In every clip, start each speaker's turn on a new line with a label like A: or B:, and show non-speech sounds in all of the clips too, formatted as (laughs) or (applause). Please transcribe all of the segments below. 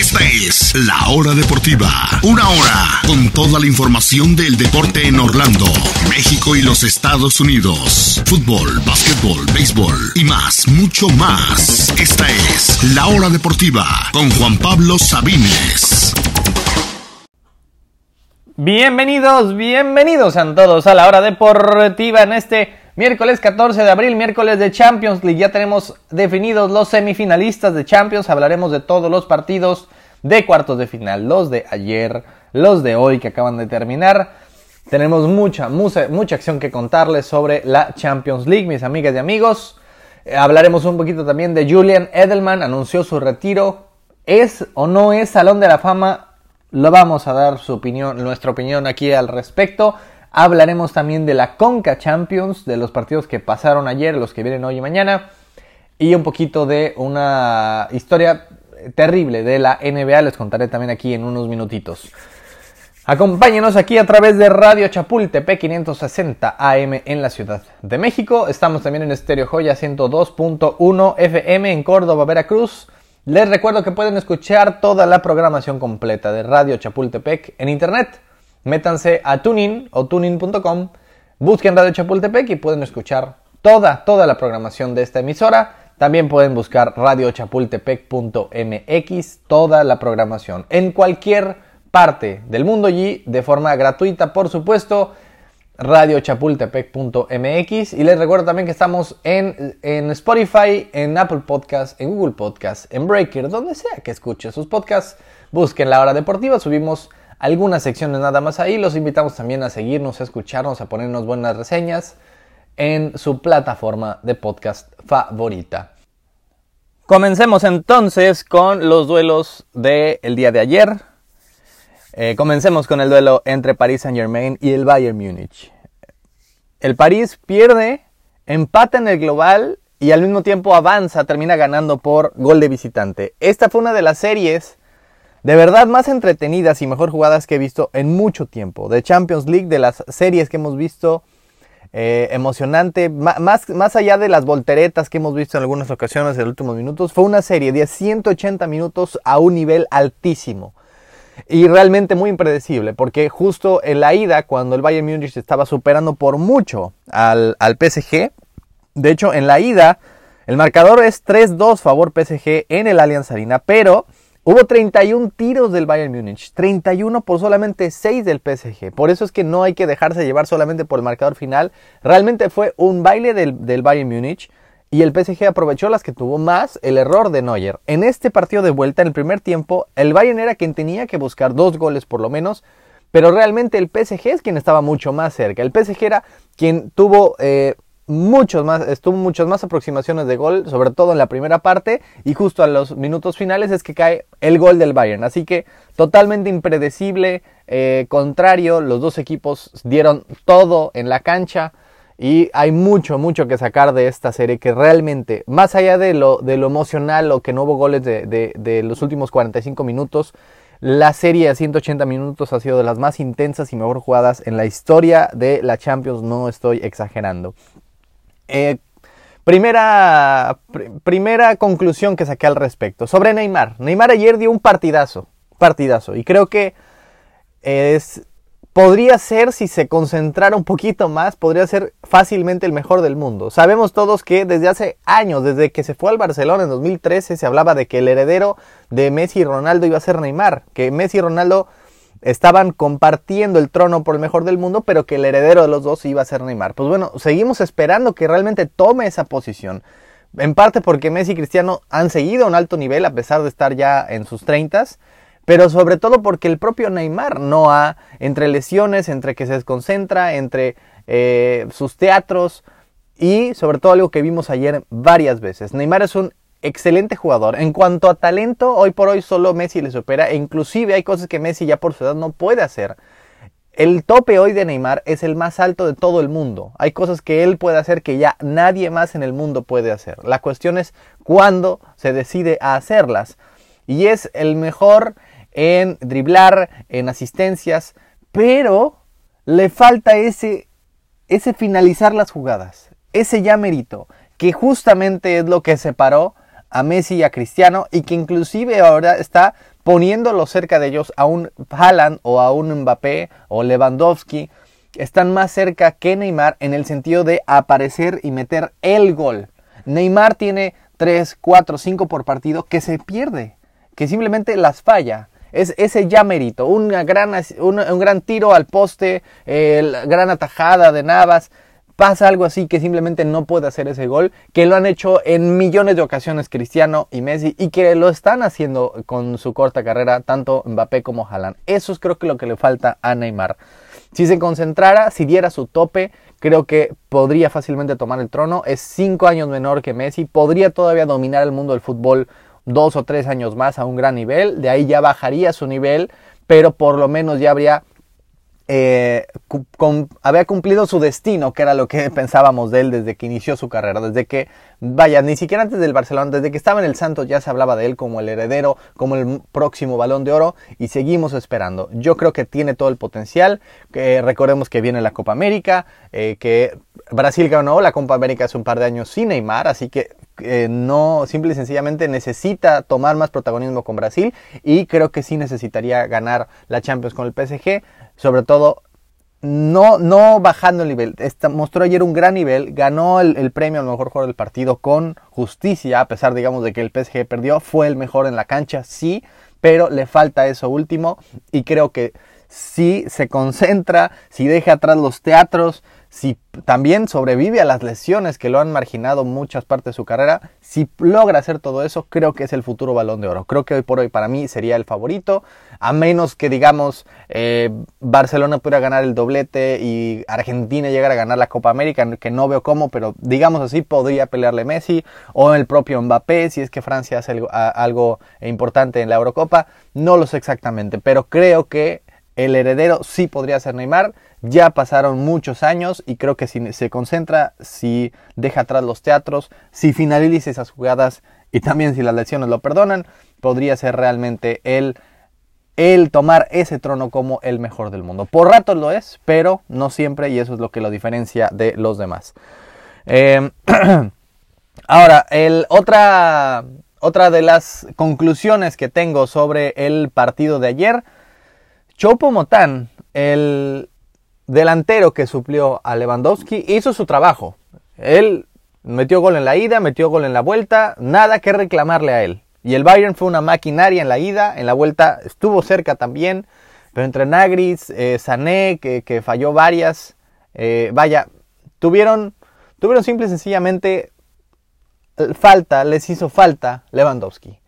A: Esta es La Hora Deportiva. Una hora con toda la información del deporte en Orlando, México y los Estados Unidos. Fútbol, básquetbol, béisbol y más, mucho más. Esta es La Hora Deportiva con Juan Pablo Sabines.
B: Bienvenidos, bienvenidos a todos a La Hora Deportiva en este Miércoles 14 de abril, miércoles de Champions League. Ya tenemos definidos los semifinalistas de Champions. Hablaremos de todos los partidos de cuartos de final. Los de ayer, los de hoy que acaban de terminar. Tenemos mucha, mucha, mucha acción que contarles sobre la Champions League, mis amigas y amigos. Eh, hablaremos un poquito también de Julian Edelman. Anunció su retiro. ¿Es o no es Salón de la Fama? Lo vamos a dar su opinión, nuestra opinión aquí al respecto. Hablaremos también de la Conca Champions, de los partidos que pasaron ayer, los que vienen hoy y mañana. Y un poquito de una historia terrible de la NBA. Les contaré también aquí en unos minutitos. Acompáñenos aquí a través de Radio Chapultepec 560 AM en la Ciudad de México. Estamos también en Estéreo Joya 102.1 FM en Córdoba, Veracruz. Les recuerdo que pueden escuchar toda la programación completa de Radio Chapultepec en internet métanse a Tunin o tunin.com, busquen Radio Chapultepec y pueden escuchar toda, toda la programación de esta emisora. También pueden buscar radiochapultepec.mx, toda la programación en cualquier parte del mundo y de forma gratuita, por supuesto, radiochapultepec.mx. Y les recuerdo también que estamos en, en Spotify, en Apple Podcasts, en Google Podcasts, en Breaker, donde sea que escuche sus podcasts. Busquen la hora deportiva, subimos algunas secciones nada más ahí. Los invitamos también a seguirnos, a escucharnos, a ponernos buenas reseñas en su plataforma de podcast favorita. Comencemos entonces con los duelos del día de ayer. Eh, comencemos con el duelo entre Paris Saint Germain y el Bayern Múnich. El París pierde, empata en el global y al mismo tiempo avanza, termina ganando por gol de visitante. Esta fue una de las series de verdad más entretenidas y mejor jugadas que he visto en mucho tiempo. De Champions League, de las series que hemos visto, eh, emocionante, más, más allá de las volteretas que hemos visto en algunas ocasiones en los últimos minutos, fue una serie de 180 minutos a un nivel altísimo. Y realmente muy impredecible, porque justo en la ida, cuando el Bayern Múnich estaba superando por mucho al, al PSG, de hecho en la ida, el marcador es 3-2 favor PSG en el Allianz Arena, pero Hubo 31 tiros del Bayern Múnich, 31 por solamente 6 del PSG. Por eso es que no hay que dejarse llevar solamente por el marcador final. Realmente fue un baile del, del Bayern Múnich y el PSG aprovechó las que tuvo más el error de Neuer. En este partido de vuelta, en el primer tiempo, el Bayern era quien tenía que buscar dos goles por lo menos. Pero realmente el PSG es quien estaba mucho más cerca. El PSG era quien tuvo eh, muchos más, estuvo muchas más aproximaciones de gol, sobre todo en la primera parte, y justo a los minutos finales es que cae el gol del Bayern. Así que totalmente impredecible, eh, contrario, los dos equipos dieron todo en la cancha. Y hay mucho, mucho que sacar de esta serie que realmente, más allá de lo, de lo emocional o que no hubo goles de, de los últimos 45 minutos, la serie a 180 minutos ha sido de las más intensas y mejor jugadas en la historia de la Champions, no estoy exagerando. Eh, primera, primera conclusión que saqué al respecto. Sobre Neymar. Neymar ayer dio un partidazo. Partidazo. Y creo que es, podría ser, si se concentrara un poquito más, podría ser fácilmente el mejor del mundo. Sabemos todos que desde hace años, desde que se fue al Barcelona en 2013, se hablaba de que el heredero de Messi y Ronaldo iba a ser Neymar. Que Messi y Ronaldo estaban compartiendo el trono por el mejor del mundo, pero que el heredero de los dos iba a ser Neymar. Pues bueno, seguimos esperando que realmente tome esa posición. En parte porque Messi y Cristiano han seguido a un alto nivel a pesar de estar ya en sus treintas, pero sobre todo porque el propio Neymar no ha, entre lesiones, entre que se desconcentra, entre eh, sus teatros y sobre todo algo que vimos ayer varias veces. Neymar es un excelente jugador. En cuanto a talento, hoy por hoy solo Messi le supera e inclusive hay cosas que Messi ya por su edad no puede hacer. El tope hoy de Neymar es el más alto de todo el mundo. Hay cosas que él puede hacer que ya nadie más en el mundo puede hacer. La cuestión es cuándo se decide a hacerlas. Y es el mejor en driblar, en asistencias, pero le falta ese, ese finalizar las jugadas, ese ya mérito, que justamente es lo que separó a Messi y a Cristiano y que inclusive ahora está poniéndolo cerca de ellos a un Haaland o a un Mbappé o Lewandowski, están más cerca que Neymar en el sentido de aparecer y meter el gol. Neymar tiene 3, 4, 5 por partido que se pierde, que simplemente las falla. Es ese ya mérito, gran, un, gran tiro al poste, gran atajada de Navas. Pasa algo así que simplemente no puede hacer ese gol, que lo han hecho en millones de ocasiones Cristiano y Messi y que lo están haciendo con su corta carrera, tanto Mbappé como Haaland. Eso es creo que lo que le falta a Neymar. Si se concentrara, si diera su tope, creo que podría fácilmente tomar el trono. Es cinco años menor que Messi, podría todavía dominar el mundo del fútbol dos o tres años más a un gran nivel. De ahí ya bajaría su nivel, pero por lo menos ya habría eh, había cumplido su destino, que era lo que (laughs) pensábamos de él desde que inició su carrera, desde que, vaya, ni siquiera antes del Barcelona, desde que estaba en el Santos ya se hablaba de él como el heredero, como el próximo balón de oro y seguimos esperando. Yo creo que tiene todo el potencial, recordemos que viene la Copa América, eh, que Brasil ganó la Copa América hace un par de años sin Neymar, así que eh, no, simple y sencillamente necesita tomar más protagonismo con Brasil y creo que sí necesitaría ganar la Champions con el PSG, sobre todo no, no bajando el nivel. mostró ayer un gran nivel, ganó el, premio al mejor jugador del partido con justicia, a pesar, digamos, de que el PSG perdió, fue el mejor en la cancha, sí, pero le falta eso último y creo que si se concentra, si deja atrás los teatros, si también sobrevive a las lesiones que lo han marginado muchas partes de su carrera, si logra hacer todo eso, creo que es el futuro balón de oro. Creo que hoy por hoy para mí sería el favorito, a menos que digamos eh, Barcelona pudiera ganar el doblete y Argentina llegara a ganar la Copa América, que no veo cómo, pero digamos así podría pelearle Messi o el propio Mbappé si es que Francia hace algo, algo importante en la Eurocopa, no lo sé exactamente, pero creo que el heredero sí podría ser Neymar. Ya pasaron muchos años y creo que si se concentra, si deja atrás los teatros, si finaliza esas jugadas y también si las lesiones lo perdonan, podría ser realmente el, el tomar ese trono como el mejor del mundo. Por rato lo es, pero no siempre y eso es lo que lo diferencia de los demás. Em, (clears throat) ahora, otra, otra de las conclusiones que tengo sobre el partido de ayer Chopo Motán, el delantero que suplió a Lewandowski, hizo su trabajo. Él metió gol en la ida, metió gol en la vuelta, nada que reclamarle a él. Y el Bayern fue una maquinaria en la ida, en la vuelta estuvo cerca también, pero entre Nagris, eh, Sané, que, falló varias, eh, vaya, tuvieron, tuvieron simple y sencillamente eh, falta, les hizo falta Lewandowski.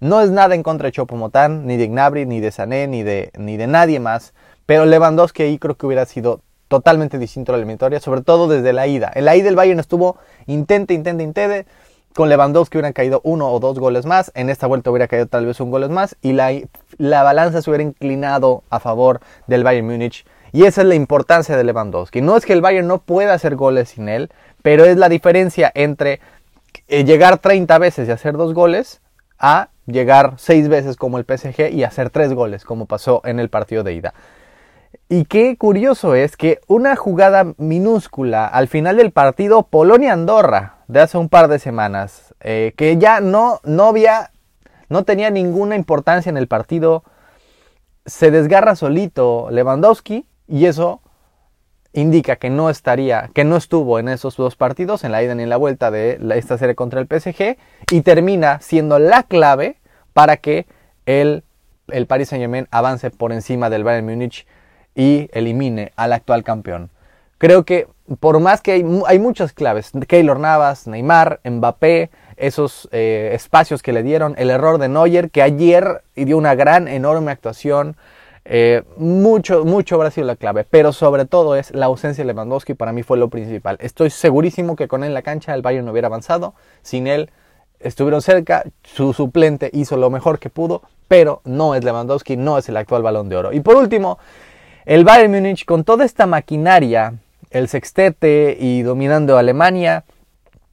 B: No es nada en contra de Chopomotán, ni de Gnabry, ni de Sané, ni de, ni de nadie más. Pero Lewandowski ahí creo que hubiera sido totalmente distinto a la eliminatoria, sobre todo desde la ida. En la ida el Bayern estuvo intente, intente, intente. Con Lewandowski hubieran caído uno o dos goles más. En esta vuelta hubiera caído tal vez un gol más. Y la, la balanza se hubiera inclinado a favor del Bayern Múnich. Y esa es la importancia de Lewandowski. No es que el Bayern no pueda hacer goles sin él, pero es la diferencia entre eh, llegar 30 veces y hacer dos goles a llegar seis veces como el PSG y hacer tres goles como pasó en el partido de ida. Y qué curioso es que una jugada minúscula al final del partido Polonia-Andorra de hace un par de semanas, eh, que ya no, no había, no tenía ninguna importancia en el partido, se desgarra solito Lewandowski y eso indica que no estaría, que no estuvo en esos dos partidos, en la ida ni en la vuelta de esta serie contra el PSG, y termina siendo la clave para que el, el Paris Saint Germain avance por encima del Bayern Múnich y elimine al actual campeón. Creo que por más que hay, hay muchas claves, Keylor Navas, Neymar, Mbappé, esos eh, espacios que le dieron, el error de Neuer, que ayer dio una gran, enorme actuación, eh, mucho, mucho habrá sido la clave, pero sobre todo es la ausencia de Lewandowski, para mí fue lo principal. Estoy segurísimo que con él en la cancha el Bayern no hubiera avanzado, sin él estuvieron cerca, su suplente hizo lo mejor que pudo, pero no es Lewandowski, no es el actual balón de oro. Y por último, el Bayern Múnich con toda esta maquinaria, el sextete y dominando Alemania,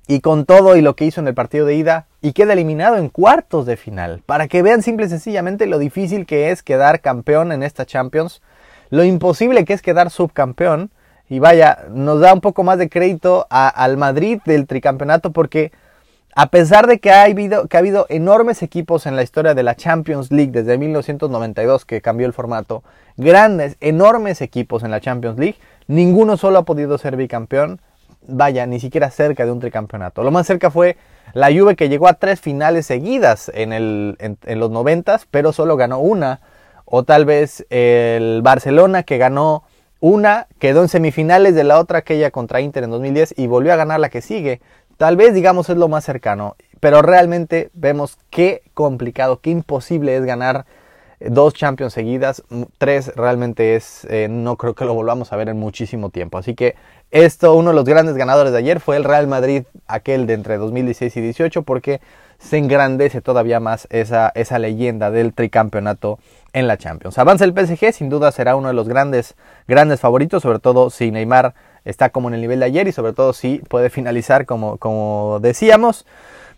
B: y con todo y lo que hizo en el partido de ida, y queda eliminado en cuartos de final, para que vean simple y sencillamente lo difícil que es quedar campeón en esta Champions, lo imposible que es quedar subcampeón, y vaya, nos da un poco más de crédito al Madrid del tricampeonato porque a pesar de que ha, habido, que ha habido enormes equipos en la historia de la Champions League desde 1992 que cambió el formato, grandes, enormes equipos en la Champions League, ninguno solo ha podido ser bicampeón, vaya, ni siquiera cerca de un tricampeonato. Lo más cerca fue la Juve que llegó a tres finales seguidas en, en, los noventas, pero solo ganó una. O tal vez el Barcelona que ganó una, quedó en semifinales de la otra, aquella contra Inter en 2010, y volvió a ganar la que sigue. Tal vez digamos es lo más cercano, pero realmente vemos qué complicado, qué imposible es ganar eh, dos Champions seguidas, tres realmente es, eh, no creo que lo volvamos a ver en muchísimo tiempo. Así que esto, uno de los grandes ganadores de ayer fue el Real Madrid, aquel de entre 2016 y 18, porque se engrandece todavía más esa, esa leyenda del tricampeonato en la Champions. Avanza el PSG, sin duda será uno de los grandes, grandes favoritos, sobre todo si Neymar está como en el nivel de ayer y sobre todo si puede finalizar como, como decíamos.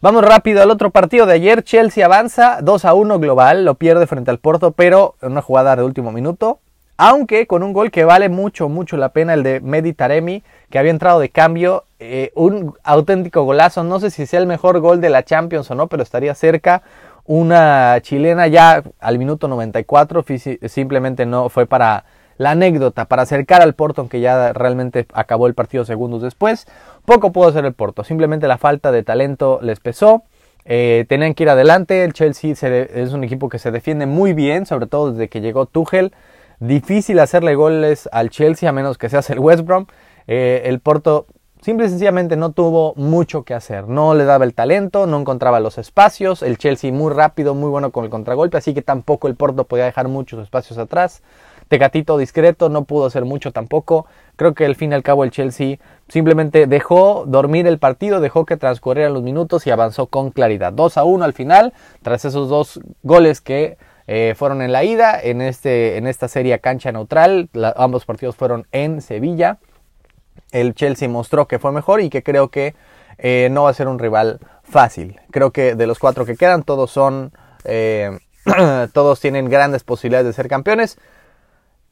B: Vamos rápido al otro partido de ayer. Chelsea avanza 2 a 1 global, lo pierde frente al Porto, pero en una jugada de último minuto. Aunque con un gol que vale mucho, mucho la pena, el de Medi Taremi, que había entrado de cambio. Eh, un auténtico golazo. No sé si sea el mejor gol de la Champions o no, pero estaría cerca. Una chilena ya al minuto 94, simplemente no fue para la anécdota para acercar al Porto, aunque ya realmente acabó el partido segundos después. Poco pudo hacer el Porto, simplemente la falta de talento les pesó. Eh, tenían que ir adelante, el Chelsea es un equipo que se defiende muy bien, sobre todo desde que llegó Tuchel. Difícil hacerle goles al Chelsea a menos que seas el West Brom. Eh, el Porto simple y sencillamente no tuvo mucho que hacer. No le daba el talento, no encontraba los espacios. El Chelsea muy rápido, muy bueno con el contragolpe, así que tampoco el Porto podía dejar muchos espacios atrás. Tecatito discreto, no pudo hacer mucho tampoco. Creo que al fin y al cabo el Chelsea simplemente dejó dormir el partido, dejó que transcurrieran los minutos y avanzó con claridad. 2 a 1 al final, tras esos dos goles que eh, fueron en la ida, en, este, en esta serie cancha neutral. ambos partidos fueron en Sevilla. El Chelsea mostró que fue mejor y que creo que eh, no va a ser un rival fácil. Creo que de los cuatro que quedan, todos son. Eh, (clears throat) todos tienen grandes posibilidades de ser campeones.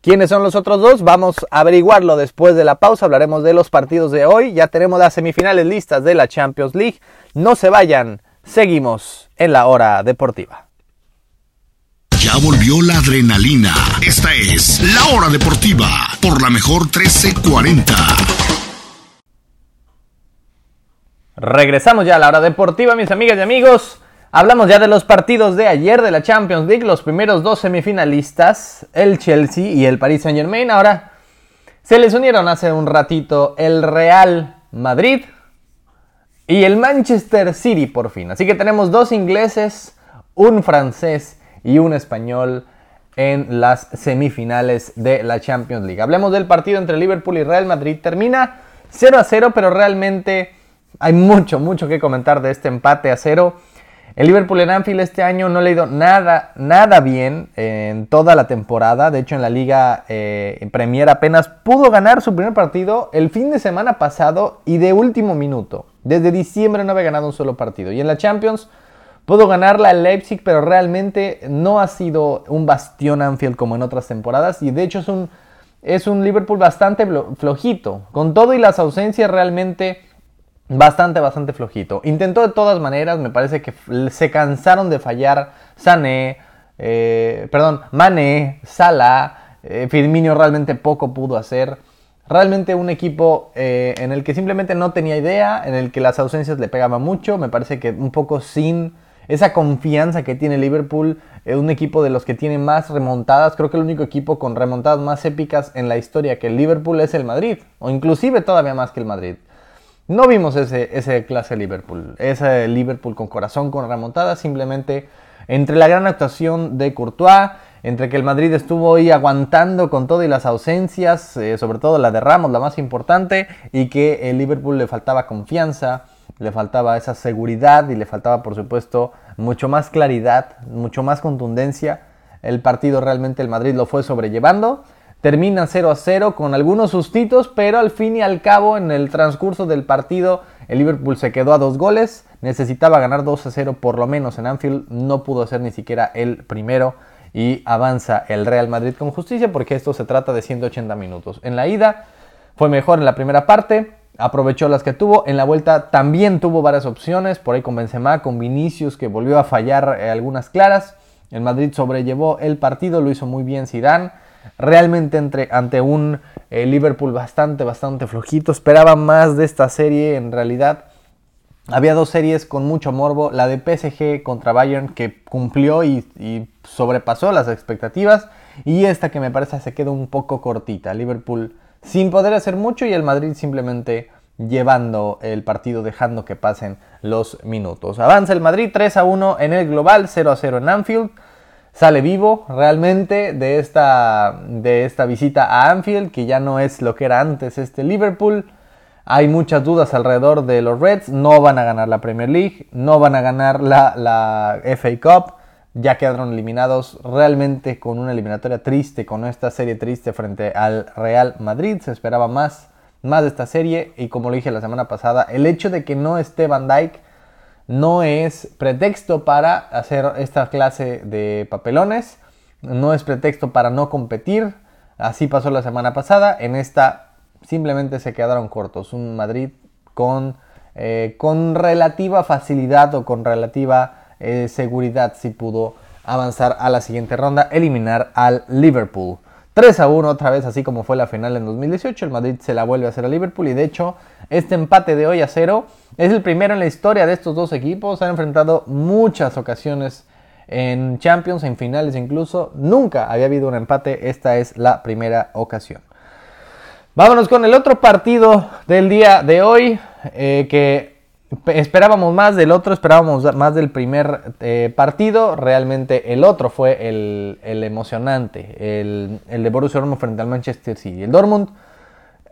B: ¿Quiénes son los otros dos? Vamos a averiguarlo después de la pausa. Hablaremos de los partidos de hoy. Ya tenemos las semifinales listas de la Champions League. No se vayan. Seguimos en la hora deportiva.
A: Ya volvió la adrenalina. Esta es la hora deportiva por la mejor 1340.
B: Regresamos ya a la hora deportiva, mis amigas y amigos. Hablamos ya de los partidos de ayer de la Champions League, los primeros dos semifinalistas, el Chelsea y el Paris Saint Germain. Ahora se les unieron hace un ratito el Real Madrid y el Manchester City por fin. Así que tenemos dos ingleses, un francés y un español en las semifinales de la Champions League. Hablemos del partido entre Liverpool y Real Madrid. Termina 0 a 0, pero realmente hay mucho, mucho que comentar de este empate a 0. El Liverpool en Anfield este año no le ha ido nada, nada bien en toda la temporada. De hecho, en la Liga eh, Premier apenas pudo ganar su primer partido el fin de semana pasado y de último minuto. Desde diciembre no había ganado un solo partido. Y en la Champions pudo ganarla el Leipzig, pero realmente no ha sido un bastión Anfield como en otras temporadas. Y de hecho es un, es un Liverpool bastante flojito. Con todo y las ausencias realmente bastante, bastante flojito. Intentó de todas maneras, me parece que se cansaron de fallar Sané, eh, perdón, Mané, Salah, eh, Firmino realmente poco pudo hacer. Realmente un equipo eh, en el que simplemente no tenía idea, en el que las ausencias le pegaban mucho, me parece que un poco sin esa confianza que tiene Liverpool, un equipo de los que tiene más remontadas, creo que el único equipo con remontadas más épicas en la historia que el Liverpool es el Madrid, o inclusive todavía más que el Madrid. No vimos ese, ese clase Liverpool, ese Liverpool con corazón, con remontada, simplemente entre la gran actuación de Courtois, entre que el Madrid estuvo ahí aguantando con todo y las ausencias, eh, sobre todo la de Ramos, la más importante, y que el Liverpool le faltaba confianza, le faltaba esa seguridad y le faltaba, por supuesto, mucho más claridad, mucho más contundencia. El partido realmente el Madrid lo fue sobrellevando Termina 0 a 0 con algunos sustitos, pero al fin y al cabo en el transcurso del partido el Liverpool se quedó a dos goles, necesitaba ganar 2 a 0 por lo menos en Anfield, no pudo ser ni siquiera el primero y avanza el Real Madrid con justicia porque esto se trata de 180 minutos. En la ida fue mejor en la primera parte, aprovechó las que tuvo. En la vuelta también tuvo varias opciones, por ahí con Benzema, con Vinicius, que volvió a fallar eh, algunas claras. El Madrid sobrellevó el partido, lo hizo muy bien Zidane. Realmente ante un eh, Liverpool bastante, bastante flojito. Esperaba más de esta serie en realidad. Había dos series con mucho morbo. La de PSG contra Bayern que cumplió y, y sobrepasó las expectativas. Y esta que me parece se quedó un poco cortita. Liverpool sin poder hacer mucho y el Madrid simplemente llevando el partido, dejando que pasen los minutos. Avanza el Madrid 3 a 1 en el global, 0 a 0 en Anfield. Sale vivo realmente de esta, de esta visita a Anfield, que ya no es lo que era antes este Liverpool. Hay muchas dudas alrededor de los Reds. No van a ganar la Premier League, no van a ganar la, la FA Cup. Ya quedaron eliminados realmente con una eliminatoria triste, con esta serie triste frente al Real Madrid. Se esperaba más más de esta serie y como lo dije la semana pasada, el hecho de que no esté Van Dyke no es pretexto para hacer esta clase de papelones, no es pretexto para no competir, así pasó la semana pasada, en esta simplemente se quedaron cortos, un Madrid con, eh, con relativa facilidad o con relativa eh, seguridad si pudo avanzar a la siguiente ronda, eliminar al Liverpool. 3 a 1 otra vez, así como fue la final en 2018. El Madrid se la vuelve a hacer a Liverpool y de hecho este empate de hoy a 0 es el primero en la historia de estos dos equipos. Han enfrentado muchas ocasiones en Champions, en finales incluso. Nunca había habido un empate, esta es la primera ocasión. Vámonos con el otro partido del día de hoy, eh, que Esperábamos más del otro, esperábamos más del primer eh, partido. Realmente el otro fue el, emocionante, el, de Borussia Dortmund frente al Manchester City. El Dortmund,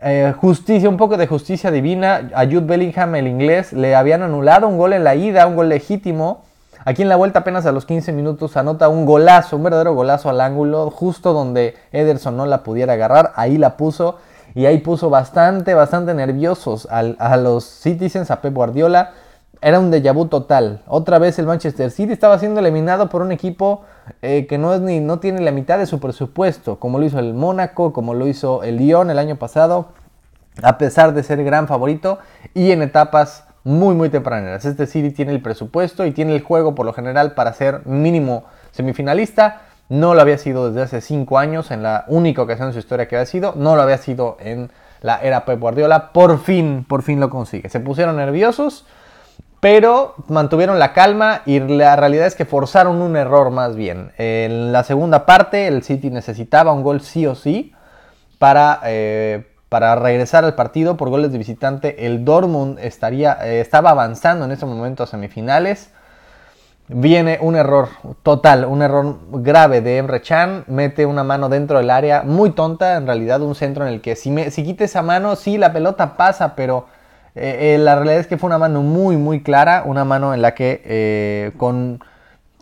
B: eh, justicia, un poco de justicia divina. A Jude Bellingham, el inglés, le habían anulado un gol en la ida, un gol legítimo. Aquí en la vuelta apenas a los 15 minutos anota un golazo, un verdadero golazo al ángulo, justo donde Ederson no la pudiera agarrar, ahí la puso y ahí puso bastante, bastante nerviosos a los Citizens, a Pep Guardiola. Era un déjà vu total. Otra vez el Manchester City estaba siendo eliminado por un equipo eh, que no, es ni, no tiene la mitad de su presupuesto, como lo hizo el Mónaco, como lo hizo el Lyon el año pasado, a pesar de ser gran favorito y en etapas muy muy tempraneras. Este City tiene el presupuesto y tiene el juego por lo general para ser mínimo semifinalista no lo había sido desde hace 5 años, en la única ocasión en su historia que había sido. No lo había sido en la era Pep Guardiola. Por fin, por fin lo consigue. Se pusieron nerviosos, pero mantuvieron la calma y la realidad es que forzaron un error más bien. En la segunda parte, el City necesitaba un gol sí o sí para, eh, para regresar al partido por goles de visitante. El Dortmund estaría, eh, estaba avanzando en ese momento a semifinales viene un error total, un error grave de Emre Chan, mete una mano dentro del área, muy tonta, en realidad un centro en el que si, me, si quita esa mano, sí, la pelota pasa, pero eh, eh, la realidad es que fue una mano muy, muy clara, una mano en la que eh, con,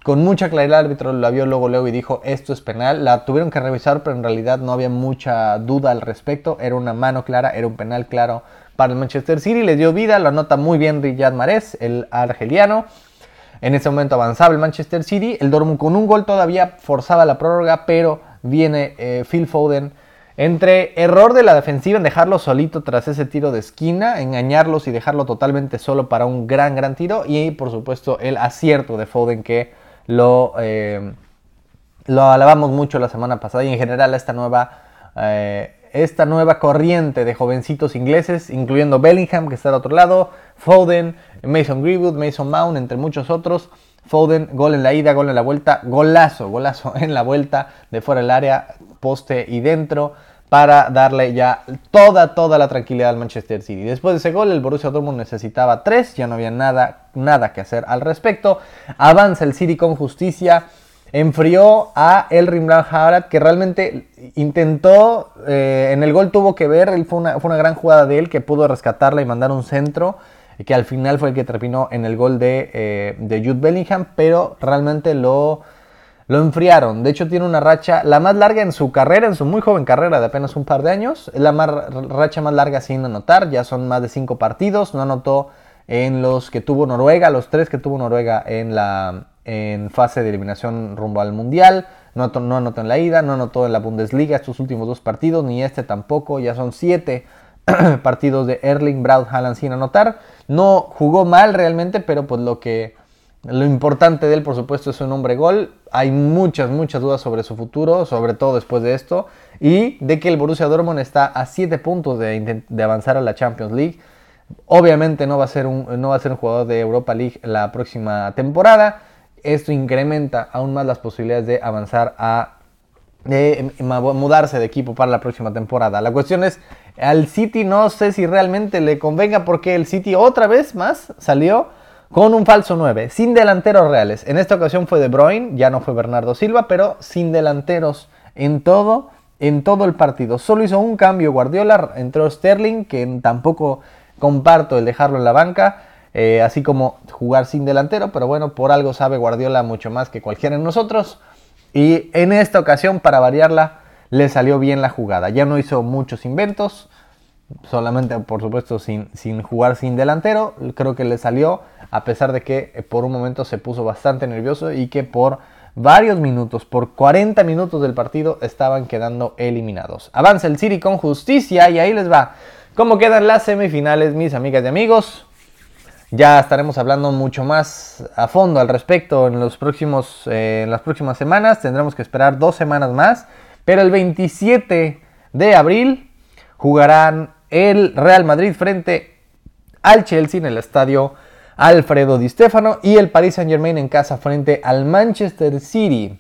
B: con mucha claridad el árbitro la vio luego, luego y dijo, esto es penal, la tuvieron que revisar, pero en realidad no había mucha duda al respecto, era una mano clara, era un penal claro para el Manchester City, le dio vida, lo anota muy bien Riyad Mahrez, el argeliano, en ese momento avanzaba el Manchester City. El Dortmund con un gol todavía forzaba la prórroga, pero viene eh, Phil Foden. Entre error de la defensiva en dejarlo solito tras ese tiro de esquina, engañarlos y dejarlo totalmente solo para un gran, gran tiro. Y por supuesto el acierto de Foden que lo, eh, lo alabamos mucho la semana pasada y en general esta nueva eh, esta nueva corriente de jovencitos ingleses, incluyendo Bellingham, que está al otro lado, Foden, Mason Greenwood, Mason Mount, entre muchos otros. Foden, gol en la ida, gol en la vuelta, golazo, golazo (laughs) en la vuelta de fuera del área, poste y dentro para darle ya toda, toda la tranquilidad al Manchester City. Después de ese gol, el Borussia Dortmund necesitaba tres, ya no había nada, nada que hacer al respecto. Avanza el City con justicia, enfrió a el Rimbrand Haaland, que realmente intentó, eh, en el gol tuvo que ver, fue, una, fue una gran jugada de él que pudo rescatarla y mandar un centro, que al final fue el que terminó en el gol de, eh, de Jude Bellingham, pero realmente lo, lo enfriaron. De hecho, tiene una racha, la más larga en su carrera, en su muy joven carrera de apenas un par de años, la racha más larga sin anotar, ya son más de cinco partidos, no anotó en los que tuvo Noruega, los tres que tuvo Noruega en la en fase de eliminación rumbo al Mundial. No, no anotó en la ida, no anotó en la Bundesliga estos últimos dos partidos, ni este tampoco. Ya son siete (clears throat) partidos de Erling Braut Haaland sin anotar. No jugó mal realmente, pero pues lo que lo importante de él, por supuesto, es un hombre gol. Hay muchas, muchas dudas sobre su futuro, sobre todo después de esto. Y de que el Borussia Dortmund está a 7 puntos de, de, avanzar a la Champions League. Obviamente no va, a ser un, no va a ser un jugador de Europa League la próxima temporada. Esto incrementa aún más las posibilidades de avanzar a de mudarse de equipo para la próxima temporada. La cuestión es, al City no sé si realmente le convenga porque el City otra vez más salió con un falso 9, sin delanteros reales. En esta ocasión fue De Bruyne, ya no fue Bernardo Silva, pero sin delanteros en todo, en todo el partido. Solo hizo un cambio Guardiola, entró Sterling, que tampoco comparto el dejarlo en la banca, eh, así como jugar sin delantero, pero bueno, por algo sabe Guardiola mucho más que cualquiera de nosotros. Y en esta ocasión, para variarla, le salió bien la jugada. Ya no hizo muchos inventos, solamente por supuesto sin, sin jugar sin delantero. Creo que le salió, a pesar de que eh, por un momento se puso bastante nervioso y que por varios minutos, por 40 minutos del partido, estaban quedando eliminados. Avanza el City con justicia y ahí les va. ¿Cómo quedan las semifinales, mis amigas y amigos? Ya estaremos hablando mucho más a fondo al respecto en, los próximos, eh, en las próximas semanas. Tendremos que esperar dos semanas más. Pero el 27 de abril jugarán el Real Madrid frente al Chelsea en el estadio Alfredo Di Stefano y el Paris Saint Germain en casa frente al Manchester City.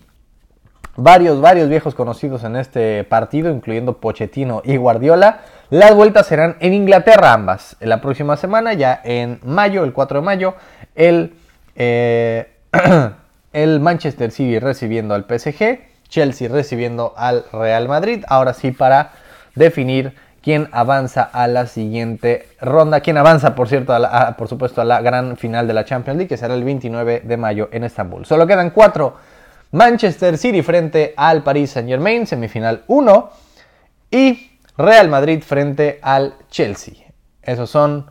B: Varios, varios viejos conocidos en este partido, incluyendo Pochettino y Guardiola. Las vueltas serán en Inglaterra ambas. La próxima semana, ya en mayo, el 4 de mayo, el, eh, (clears throat) el Manchester City recibiendo al PSG, Chelsea recibiendo al Real Madrid. Ahora sí, para definir quién avanza a la siguiente ronda. Quién avanza, por cierto, por supuesto, a la gran final de la Champions League, que será el 29 de mayo en Estambul. Solo quedan cuatro. Manchester City frente al Paris Saint Germain, semifinal 1. Y Real Madrid frente al Chelsea. Esos son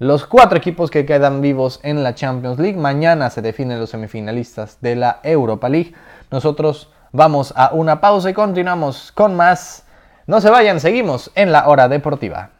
B: los cuatro equipos que quedan vivos en la Champions League. Mañana se definen los semifinalistas de la Europa League. Nosotros vamos a una pausa y continuamos con más. No se vayan, seguimos en la hora deportiva.